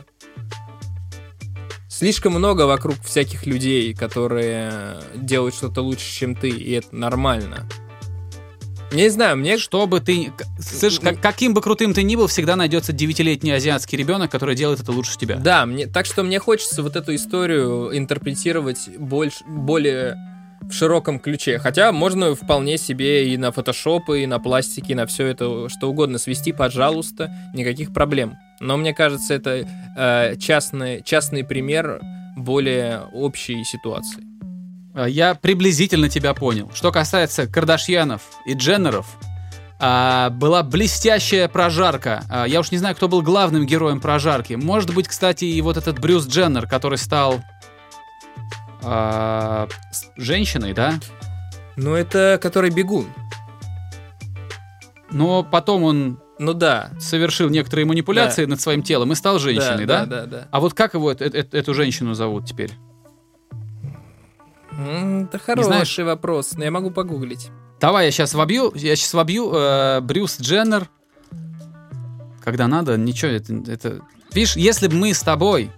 [SPEAKER 3] слишком много вокруг всяких людей, которые делают что-то лучше, чем ты, и это нормально. Не знаю, мне...
[SPEAKER 2] Что бы ты... Слышь, как- каким бы крутым ты ни был, всегда найдется девятилетний азиатский ребенок, который делает это лучше тебя.
[SPEAKER 3] Да, мне, так что мне хочется вот эту историю интерпретировать больше, более в широком ключе. Хотя можно вполне себе и на фотошопы, и на пластики, и на все это что угодно свести, пожалуйста, никаких проблем. Но мне кажется, это э, частный, частный пример более общей ситуации.
[SPEAKER 2] А, Я приблизительно тебя понял. Что касается Кардашьянов и Дженнеров, а, была блестящая прожарка. А, Я уж не знаю, кто был главным героем прожарки. Может быть, кстати, и вот этот Брюс Дженнер, который стал а, с- женщиной, да?
[SPEAKER 3] Ну, это который бегун.
[SPEAKER 2] Но потом он
[SPEAKER 3] Ну да.
[SPEAKER 2] совершил некоторые манипуляции над своим телом и стал женщиной, да?
[SPEAKER 3] Да, да, да.
[SPEAKER 2] А вот как его эт- эту женщину зовут теперь?
[SPEAKER 3] Это
[SPEAKER 2] знаешь?
[SPEAKER 3] хороший вопрос, но я могу погуглить.
[SPEAKER 2] Давай я сейчас вобью, я сейчас вобью э, Брюс Дженнер. Когда надо, ничего, это, это... Видишь, если бы мы с тобой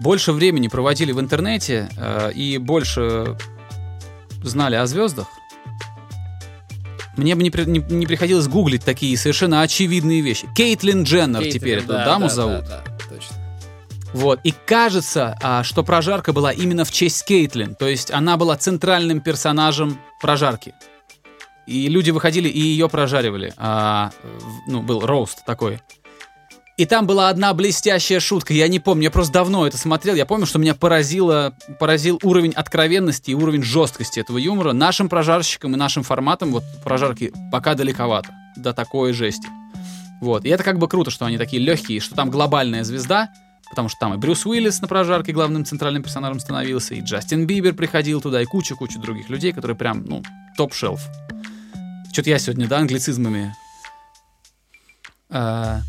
[SPEAKER 2] больше времени проводили в интернете э, и больше знали о звездах, мне бы не, при- не- не приходилось гуглить такие совершенно очевидные вещи. Кейтлин Дженнер
[SPEAKER 3] Кейтлин,
[SPEAKER 2] теперь эту
[SPEAKER 3] да,
[SPEAKER 2] даму
[SPEAKER 3] да,
[SPEAKER 2] зовут.
[SPEAKER 3] Да, да, точно.
[SPEAKER 2] Вот. И кажется, а, что прожарка была именно в честь Кейтлин. То есть она была центральным персонажем прожарки. И люди выходили и ее прожаривали. А, ну, был роуст такой. И там была одна блестящая шутка. Я не помню, я просто давно это смотрел. Я помню, что меня поразило, поразил уровень откровенности и уровень жесткости этого юмора. Нашим прожарщикам и нашим форматам вот прожарки пока далековато до такой жести. Вот. И это как бы круто, что они такие легкие, что там глобальная звезда, потому что там и Брюс Уиллис на прожарке главным центральным персонажем становился, и Джастин Бибер приходил туда, и куча-куча других людей, которые прям, ну, топ-шелф. Что-то я сегодня, да, англицизмами а,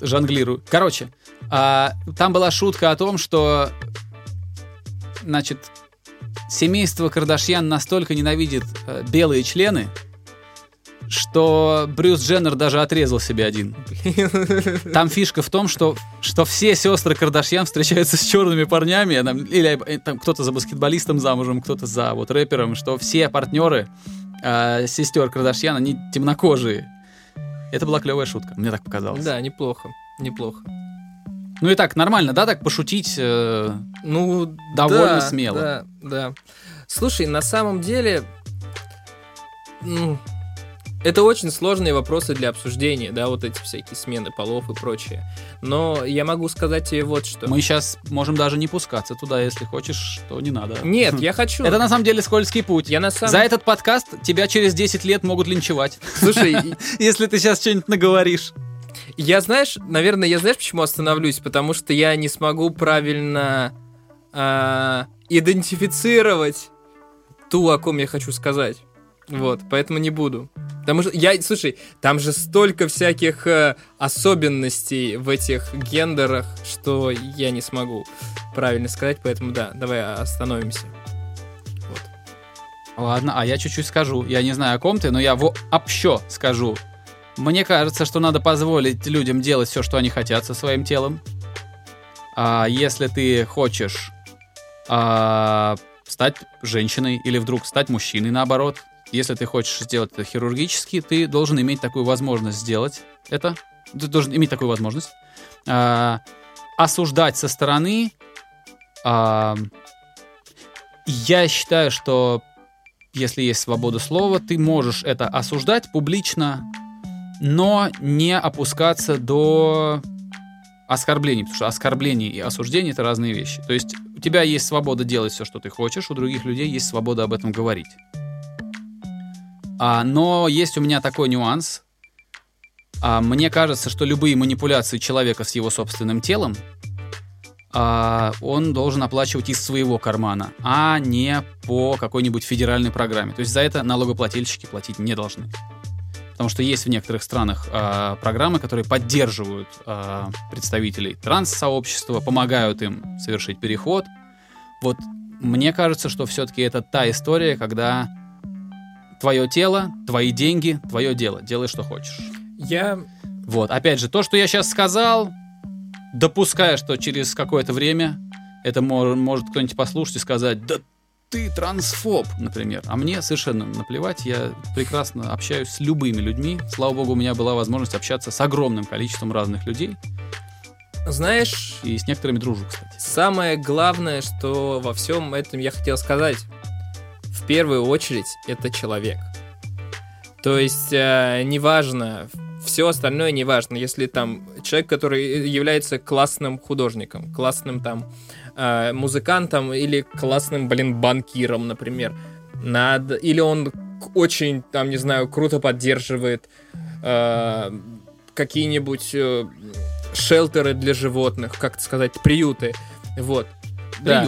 [SPEAKER 2] жонглирую. Короче, а, там была шутка о том, что, значит, семейство Кардашьян настолько ненавидит э, белые члены, что Брюс Дженнер даже отрезал себе один. Там фишка в том, что, что все сестры Кардашьян встречаются с черными парнями, там, или э, там кто-то за баскетболистом замужем, кто-то за вот рэпером, что все партнеры э, сестер Кардашьян, они темнокожие. Это была клевая шутка, мне так показалось.
[SPEAKER 3] Да, неплохо, неплохо.
[SPEAKER 2] Ну и так, нормально, да, так пошутить э,
[SPEAKER 3] Ну,
[SPEAKER 2] довольно
[SPEAKER 3] да,
[SPEAKER 2] смело.
[SPEAKER 3] Да, да. Слушай, на самом деле, ну, это очень сложные вопросы для обсуждения, да, вот эти всякие смены полов и прочее. Но я могу сказать тебе вот что.
[SPEAKER 2] Мы сейчас можем даже не пускаться туда, если хочешь, то не надо.
[SPEAKER 3] Нет, я хочу.
[SPEAKER 2] Это на самом деле скользкий путь.
[SPEAKER 3] Я на самом...
[SPEAKER 2] За этот подкаст тебя через 10 лет могут линчевать,
[SPEAKER 3] Слушай,
[SPEAKER 2] если ты сейчас что-нибудь наговоришь.
[SPEAKER 3] я знаешь, наверное, я знаешь, почему остановлюсь? Потому что я не смогу правильно а, идентифицировать ту, о ком я хочу сказать. Вот, поэтому не буду. Потому что я, слушай, там же столько всяких э, особенностей в этих гендерах, что я не смогу правильно сказать, поэтому да, давай остановимся.
[SPEAKER 2] Ладно, а я чуть-чуть скажу. Я не знаю, о ком ты, но я во общо скажу. Мне кажется, что надо позволить людям делать все, что они хотят со своим телом. А если ты хочешь а, стать женщиной или вдруг стать мужчиной, наоборот, если ты хочешь сделать это хирургически, ты должен иметь такую возможность сделать это. Ты должен иметь такую возможность. А, осуждать со стороны. а, я считаю, что если есть свобода слова, ты можешь это осуждать публично, но не опускаться до оскорблений, потому что оскорбление и осуждение это разные вещи. То есть у тебя есть свобода делать все, что ты хочешь, у других людей есть свобода об этом говорить. А, но есть у меня такой нюанс. А, мне кажется, что любые манипуляции человека с его собственным телом а, он должен оплачивать из своего кармана, а не по какой-нибудь федеральной программе. То есть за это налогоплательщики платить не должны. Потому что есть в некоторых странах а, программы, которые поддерживают а, представителей транс-сообщества, помогают им совершить переход. Вот мне кажется, что все-таки это та история, когда твое тело, твои деньги, твое дело. Делай, что хочешь.
[SPEAKER 3] Я
[SPEAKER 2] Вот, опять же, то, что я сейчас сказал, допуская, что через какое-то время это мор- может кто-нибудь послушать и сказать, да ты трансфоб, например. А мне совершенно наплевать, я прекрасно общаюсь с любыми людьми. Слава богу, у меня была возможность общаться с огромным количеством разных людей.
[SPEAKER 3] Знаешь,
[SPEAKER 2] И с некоторыми дружу, кстати.
[SPEAKER 3] самое главное, что во всем этом я хотел сказать, в первую очередь, это человек. То есть, э, неважно, все остальное неважно, если там человек, который является классным художником, классным там э, музыкантом или классным, блин, банкиром, например, надо, или он очень, там, не знаю, круто поддерживает э, какие-нибудь э, шелтеры для животных, как сказать, приюты, вот. Да.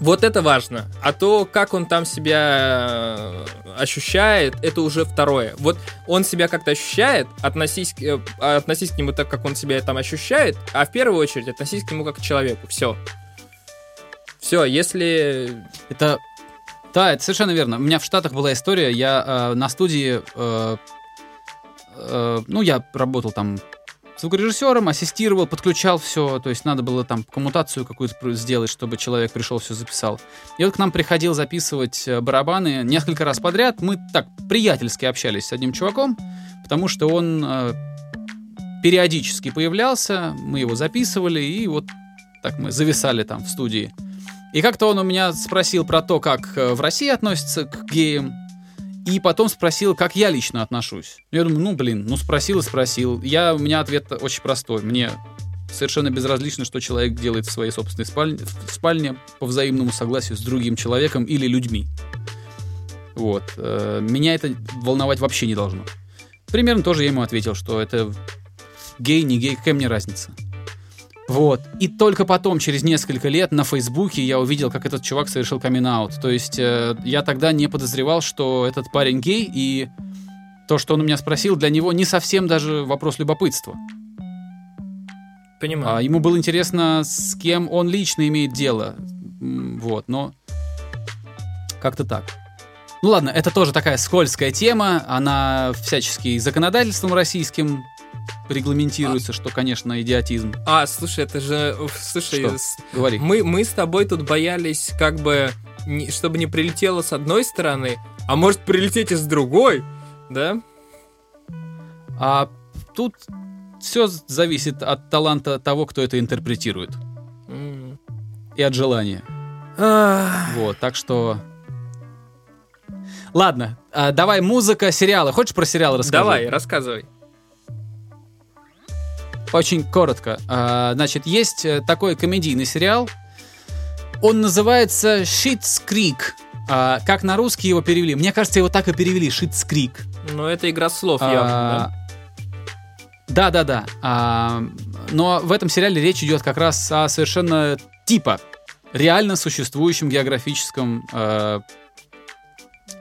[SPEAKER 3] Вот это важно. А то, как он там себя э, ощущает, это уже второе. Вот он себя как-то ощущает, относись, э, относись к нему так, как он себя там ощущает, а в первую очередь относись к нему как к человеку. Все. Все, если...
[SPEAKER 2] Это... Да, это совершенно верно. У меня в Штатах была история, я э, на студии, э, э, ну, я работал там звукорежиссером, ассистировал, подключал все, то есть надо было там коммутацию какую-то сделать, чтобы человек пришел, все записал. И вот к нам приходил записывать э, барабаны несколько раз подряд. Мы так приятельски общались с одним чуваком, потому что он э, периодически появлялся, мы его записывали, и вот так мы зависали там в студии. И как-то он у меня спросил про то, как э, в России относятся к геям, и потом спросил, как я лично отношусь. Я думаю, ну, блин, ну, спросил и спросил. Я, у меня ответ очень простой. Мне совершенно безразлично, что человек делает в своей собственной спальне, в спальне по взаимному согласию с другим человеком или людьми. Вот. Э, Меня это волновать вообще не должно. Примерно тоже я ему ответил, что это гей, не гей, какая мне разница. Вот. И только потом, через несколько лет, на Фейсбуке я увидел, как этот чувак совершил камин То есть э, я тогда не подозревал, что этот парень гей, и то, что он у меня спросил, для него не совсем даже вопрос любопытства.
[SPEAKER 3] Понимаю.
[SPEAKER 2] А ему было интересно, с кем он лично имеет дело. Вот, но как-то так. Ну ладно, это тоже такая скользкая тема, она всячески законодательством российским регламентируется, что, конечно, идиотизм.
[SPEAKER 3] А, слушай, это же... Слушай,
[SPEAKER 2] Что?
[SPEAKER 3] с-
[SPEAKER 2] Говори.
[SPEAKER 3] мы, мы с тобой тут боялись, как бы, не- чтобы не прилетело с одной стороны, а может прилететь и с другой, да?
[SPEAKER 2] А тут все зависит от таланта того, кто это интерпретирует.
[SPEAKER 3] М.
[SPEAKER 2] И от желания. Вот, так что... Ладно, а, давай музыка, сериалы. Хочешь про сериалы рассказать?
[SPEAKER 3] Давай, рассказывай.
[SPEAKER 2] Очень коротко. А, Значит, есть э, такой комедийный сериал. Он называется Shit's Creek. А, Как на русский его перевели? Мне кажется, его так и перевели. Shit's Creek.
[SPEAKER 3] Ну, это игра слов,
[SPEAKER 2] А,
[SPEAKER 3] явно,
[SPEAKER 2] Да, да, да. А, Но в этом сериале речь идет как раз о совершенно типа реально существующем географическом... э,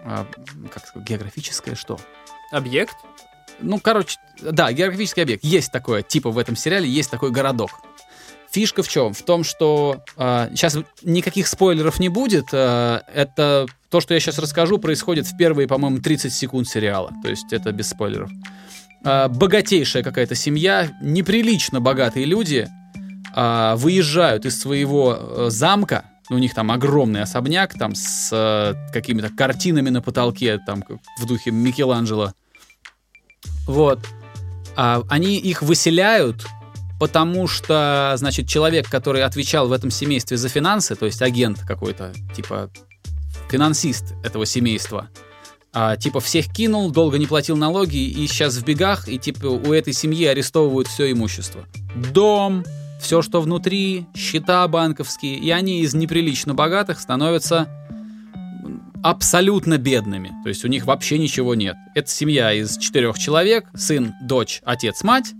[SPEAKER 2] а, Как сказать, географическое что?
[SPEAKER 3] да? Объект?
[SPEAKER 2] Ну, короче, да, географический объект. Есть такое, типа в этом сериале есть такой городок. Фишка в чем? В том, что сейчас никаких спойлеров не будет. э, это то, что я сейчас расскажу, происходит в первые, по-моему, 30 секунд сериала. То есть это без спойлеров. Э, богатейшая какая-то семья, неприлично богатые люди э, выезжают из своего э, замка. У них там огромный особняк, там с э, какими-то картинами на потолке, там в духе Микеланджело. Вот. А, они их выселяют, потому что, значит, человек, который отвечал в этом семействе за финансы, то есть агент какой-то, типа финансист этого семейства, а, типа всех кинул, долго не платил налоги и сейчас в бегах, и типа у этой семьи арестовывают все имущество. Дом, все, что внутри, счета банковские, и они из неприлично богатых становятся абсолютно бедными. То есть у них вообще ничего нет. Это семья из четырех человек, сын, дочь, отец, мать.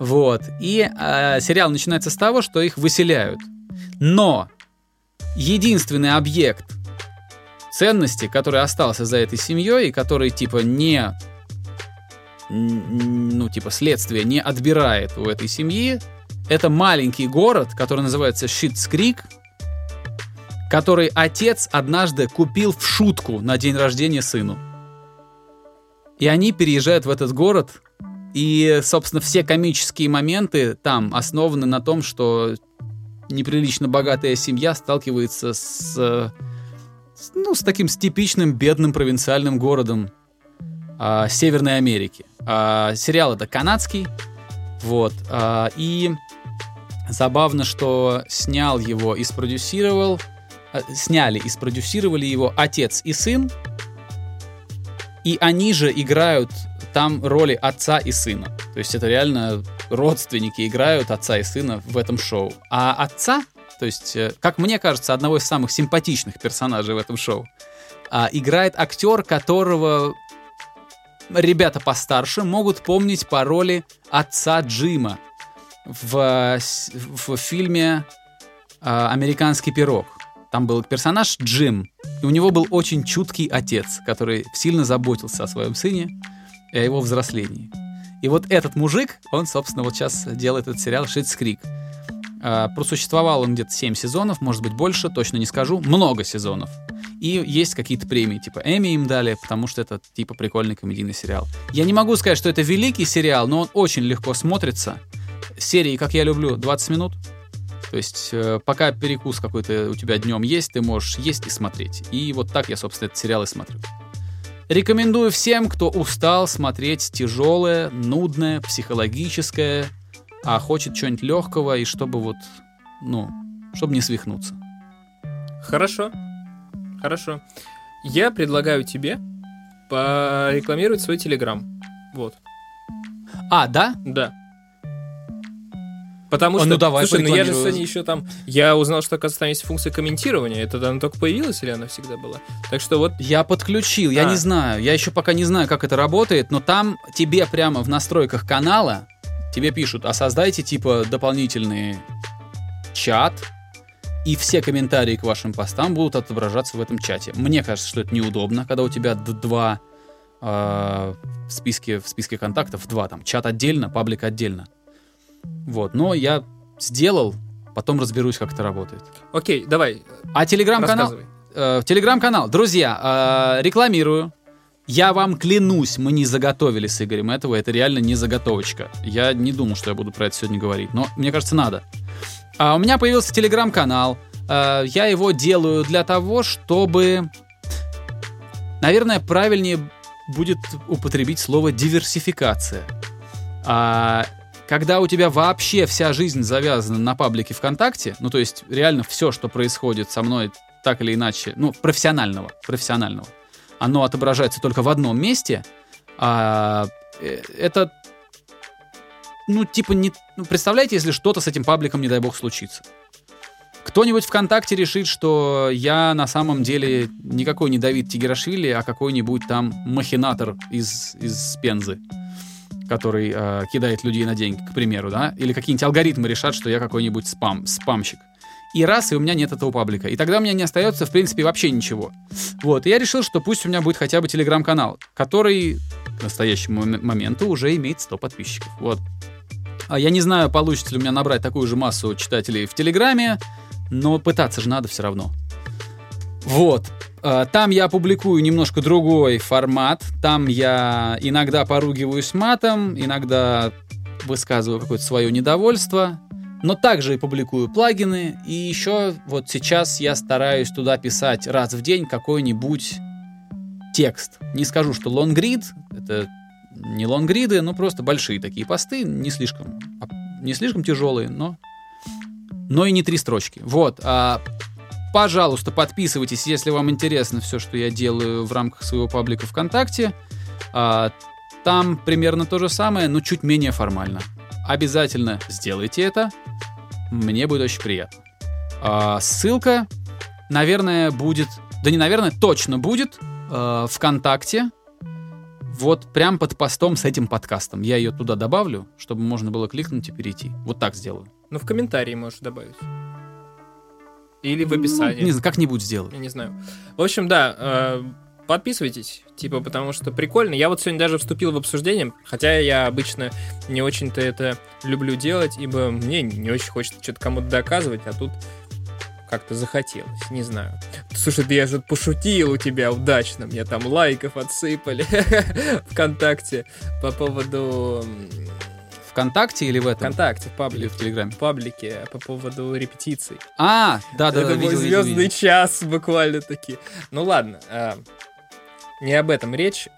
[SPEAKER 2] Вот. И э, сериал начинается с того, что их выселяют. Но единственный объект ценности, который остался за этой семьей, и который типа не ну, типа, следствие не отбирает у этой семьи, это маленький город, который называется Шитс Крик, который отец однажды купил в шутку на день рождения сыну. И они переезжают в этот город, и, собственно, все комические моменты там основаны на том, что неприлично богатая семья сталкивается с, с, ну, с таким с типичным бедным провинциальным городом а, Северной Америки. А, сериал это канадский, вот, а, и забавно, что снял его и спродюсировал, сняли и спродюсировали его отец и сын, и они же играют там роли отца и сына. То есть это реально родственники играют отца и сына в этом шоу. А отца, то есть, э, как мне кажется, одного из самых симпатичных персонажей в этом шоу, а, играет актер, которого ребята постарше могут помнить по роли отца Джима в, э, в фильме а, «Американский пирог». Там был персонаж Джим, и у него был очень чуткий отец, который сильно заботился о своем сыне и о его взрослении. И вот этот мужик, он, собственно, вот сейчас делает этот сериал «Шитс Крик». А, Просуществовал он где-то 7 сезонов, может быть больше, точно не скажу. Много сезонов. И есть какие-то премии, типа Эми им дали, потому что это типа прикольный комедийный сериал. Я не могу сказать, что это великий сериал, но он очень легко смотрится. Серии, как я люблю, 20 минут. То есть, э, пока перекус какой-то у тебя днем есть, ты можешь есть и смотреть. И вот так я, собственно, этот сериал и смотрю. Рекомендую всем, кто устал смотреть тяжелое, нудное, психологическое, а хочет чего-нибудь легкого и чтобы вот, ну, чтобы не свихнуться.
[SPEAKER 3] Хорошо. Хорошо. Я предлагаю тебе порекламировать свой телеграм. Вот.
[SPEAKER 2] А, да?
[SPEAKER 3] Да. Потому
[SPEAKER 2] А,
[SPEAKER 3] что,
[SPEAKER 2] ну давай,
[SPEAKER 3] слушай, ну я же сегодня еще там, я узнал, что, оказывается, там есть функция комментирования. Это она только появилась или она всегда была? Так что вот,
[SPEAKER 2] Я подключил, я
[SPEAKER 3] А.
[SPEAKER 2] не знаю. Я еще пока не знаю, как это работает, но там тебе прямо в настройках канала тебе пишут, а создайте типа дополнительный чат, и все комментарии к вашим постам будут отображаться в этом чате. Мне кажется, что это неудобно, когда у тебя два э, в списке в списке контактов два там чат отдельно, паблик отдельно. Вот, но я сделал, потом разберусь, как это работает.
[SPEAKER 3] окей, давай,
[SPEAKER 2] А телеграм-канал? э, телеграм-канал. Друзья, э, рекламирую. Я вам клянусь, мы не заготовили с Игорем этого, это реально не заготовочка. Я не думал, что я буду про это сегодня говорить, но мне кажется, надо. А у меня появился телеграм-канал. Э, я его делаю для того, чтобы... Наверное, правильнее будет употребить слово диверсификация. А, когда у тебя вообще вся жизнь завязана на паблике ВКонтакте, ну то есть реально все, что происходит со мной так или иначе, ну профессионального, профессионального, оно отображается только в одном месте, а, э, это ну типа не, ну, представляете, если что-то с этим пабликом, не дай бог, случится. Кто-нибудь ВКонтакте решит, что я на самом деле никакой не Давид Тигерашвили, а какой-нибудь там махинатор из, из Пензы, который э, кидает людей на деньги, к примеру, да? Или какие-нибудь алгоритмы решат, что я какой-нибудь спам, спамщик. И раз, и у меня нет этого паблика. И тогда у меня не остается, в принципе, вообще ничего. Вот, и я решил, что пусть у меня будет хотя бы телеграм-канал, который к настоящему моменту уже имеет 100 подписчиков. Вот. А я не знаю, получится ли у меня набрать такую же массу читателей в Телеграме, но пытаться же надо все равно. Вот. А, там я публикую немножко другой формат. Там я иногда поругиваюсь матом, иногда высказываю какое-то свое недовольство. Но также и публикую плагины. И еще вот сейчас я стараюсь туда писать раз в день какой-нибудь текст. Не скажу, что лонгрид. Это не лонгриды, но просто большие такие посты. Не слишком, не слишком тяжелые, но но и не три строчки. Вот. А, пожалуйста, подписывайтесь, если вам интересно все, что я делаю в рамках своего паблика ВКонтакте. А, там примерно то же самое, но чуть менее формально. Обязательно сделайте это. Мне будет очень приятно. А, ссылка, наверное, будет... Да не наверное, точно будет э, ВКонтакте. Вот прям под постом с этим подкастом. Я ее туда добавлю, чтобы можно было кликнуть и перейти. Вот так сделаю.
[SPEAKER 3] Ну, в комментарии можешь добавить. Или в описании.
[SPEAKER 2] Ну, не знаю, как-нибудь сделаю.
[SPEAKER 3] Я не знаю. В общем, да, э, подписывайтесь, типа, потому что прикольно. Я вот сегодня даже вступил в обсуждение, хотя я обычно не очень-то это люблю делать, ибо мне не очень хочется что-то кому-то доказывать, а тут как-то захотелось, не знаю. Слушай, да я же пошутил у тебя удачно, мне там лайков отсыпали ВКонтакте по поводу
[SPEAKER 2] ВКонтакте или в этом?
[SPEAKER 3] ВКонтакте, в паблике.
[SPEAKER 2] Или в Телеграме?
[SPEAKER 3] В паблике по поводу репетиций.
[SPEAKER 2] А, да, да,
[SPEAKER 3] Это
[SPEAKER 2] да,
[SPEAKER 3] мой
[SPEAKER 2] видел, видел,
[SPEAKER 3] звездный
[SPEAKER 2] видел.
[SPEAKER 3] час буквально таки. Ну ладно, а, не об этом речь.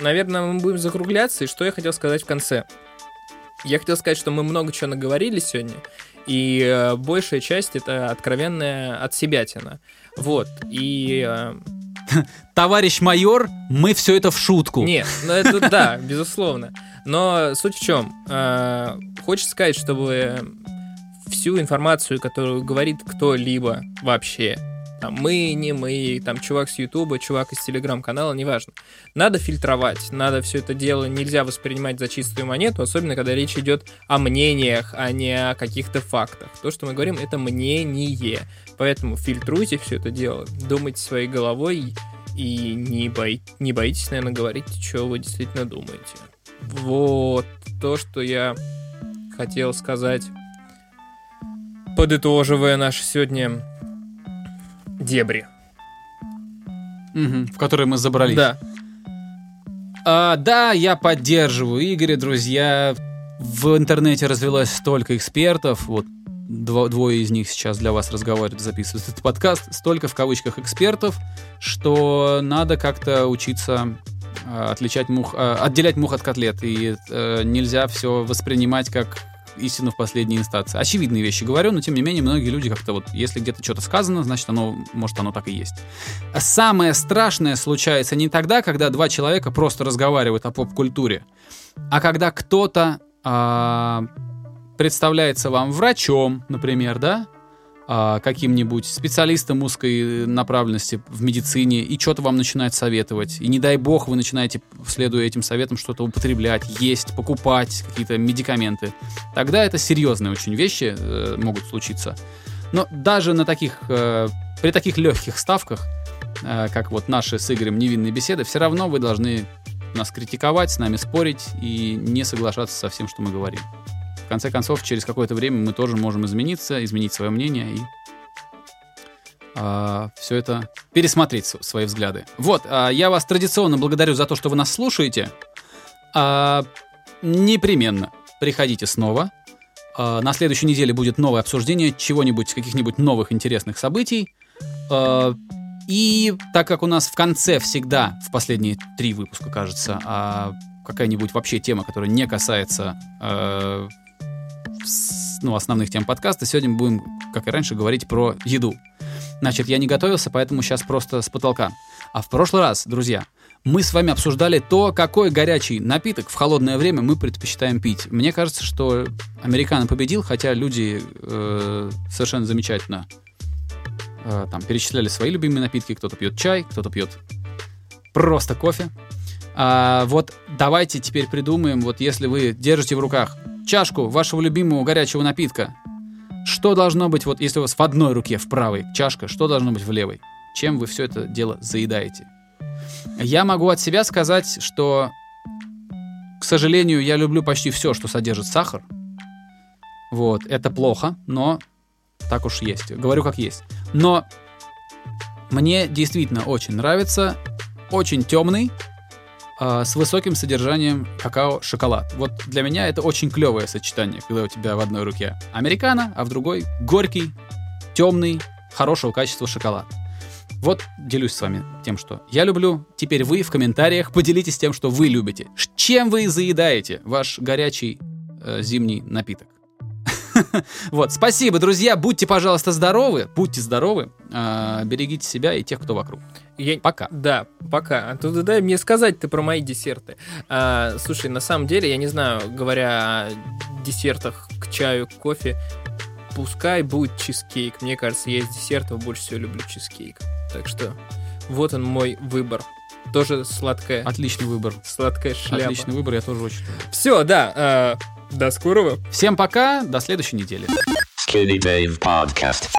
[SPEAKER 3] Наверное, мы будем закругляться. И что я хотел сказать в конце? Я хотел сказать, что мы много чего наговорили сегодня, и э, большая часть это откровенная отсебятина. Вот. И э,
[SPEAKER 2] Товарищ майор, мы все это в шутку.
[SPEAKER 3] Нет, ну это да, безусловно. Но суть в чем? Э, Хочется сказать, чтобы всю информацию, которую говорит кто-либо вообще, там, мы, не мы, там, чувак с Ютуба, чувак из Телеграм-канала, неважно. Надо фильтровать, надо все это дело нельзя воспринимать за чистую монету, особенно когда речь идет о мнениях, а не о каких-то фактах. То, что мы говорим, это мнение. Поэтому фильтруйте все это дело, думайте своей головой и не, бой... не боитесь, наверное, говорить, что вы действительно думаете. Вот то, что я хотел сказать, подытоживая наши сегодня дебри.
[SPEAKER 2] Мгм, в которые мы забрались.
[SPEAKER 3] Да.
[SPEAKER 2] А, да, я поддерживаю Игоря, друзья. В интернете развелось столько экспертов. Вот дво- двое из них сейчас для вас разговаривают, записывают этот подкаст. Столько в кавычках экспертов, что надо как-то учиться отличать мух, а, отделять мух от котлет. И э, нельзя все воспринимать как истину в последней инстанции. Очевидные вещи говорю, но тем не менее многие люди как-то вот, если где-то что-то сказано, значит оно, может оно так и есть. Самое страшное случается не тогда, когда два человека просто разговаривают о поп-культуре, а когда кто-то а, представляется вам врачом, например, да, каким-нибудь специалистом узкой направленности в медицине и что-то вам начинает советовать. И не дай бог вы начинаете, следуя этим советам, что-то употреблять, есть, покупать какие-то медикаменты. Тогда это серьезные очень вещи э, могут случиться. Но даже на таких, э, при таких легких ставках, э, как вот наши с Игорем невинные беседы, все равно вы должны нас критиковать, с нами спорить и не соглашаться со всем, что мы говорим. Конце концов, через какое-то время мы тоже можем измениться, изменить свое мнение и все это пересмотреть свои взгляды. Вот, а, я вас традиционно благодарю за то, что вы нас слушаете. А, непременно приходите снова. А, на следующей неделе будет новое обсуждение чего-нибудь, каких-нибудь новых интересных событий. А, и так как у нас в конце всегда, в последние три выпуска, кажется, а, какая-нибудь вообще тема, которая не касается э, ну, основных тем подкаста, сегодня будем, как и раньше, говорить про еду. Значит, я не готовился, поэтому сейчас просто с потолка. А в прошлый раз, друзья, мы с вами обсуждали то, какой горячий напиток в холодное время мы предпочитаем пить. Мне кажется, что американо победил, хотя люди э, совершенно замечательно э, там перечисляли свои любимые напитки. Кто-то пьет чай, кто-то пьет просто кофе. А, вот давайте теперь придумаем, вот если вы держите в руках чашку вашего любимого горячего напитка, что должно быть, вот если у вас в одной руке, в правой чашка, что должно быть в левой? Чем вы все это дело заедаете? Я могу от себя сказать, что, к сожалению, я люблю почти все, что содержит сахар. Вот, это плохо, но так уж есть. Говорю как есть. Но мне действительно очень нравится очень темный, а, с высоким содержанием какао-шоколад. Вот для меня это очень клевое сочетание, когда у тебя в одной руке американо, а в другой горький, темный, хорошего качества шоколад. Вот делюсь с вами тем, что я люблю. Теперь вы в комментариях поделитесь тем, что вы любите. Чем вы заедаете ваш горячий э, зимний напиток? Вот, спасибо, друзья. Будьте, пожалуйста, здоровы. Будьте здоровы. А, Берегите себя и тех, кто вокруг.
[SPEAKER 3] Я-
[SPEAKER 2] Пока.
[SPEAKER 3] Да, пока. А то да дай мне сказать ты про мои десерты. А, слушай, на самом деле, я не знаю, говоря о десертах к чаю, к кофе, пускай будет чизкейк. Мне кажется, я из десертов больше всего люблю чизкейк. Так что вот он мой выбор. Тоже сладкая,
[SPEAKER 2] Отличный выбор.
[SPEAKER 3] сладкая шляпа.
[SPEAKER 2] Отличный выбор, я тоже очень люблю.
[SPEAKER 3] Все, да. а, до скорого.
[SPEAKER 2] Всем пока, до следующей недели.
[SPEAKER 1] Skinny Dave Podcast.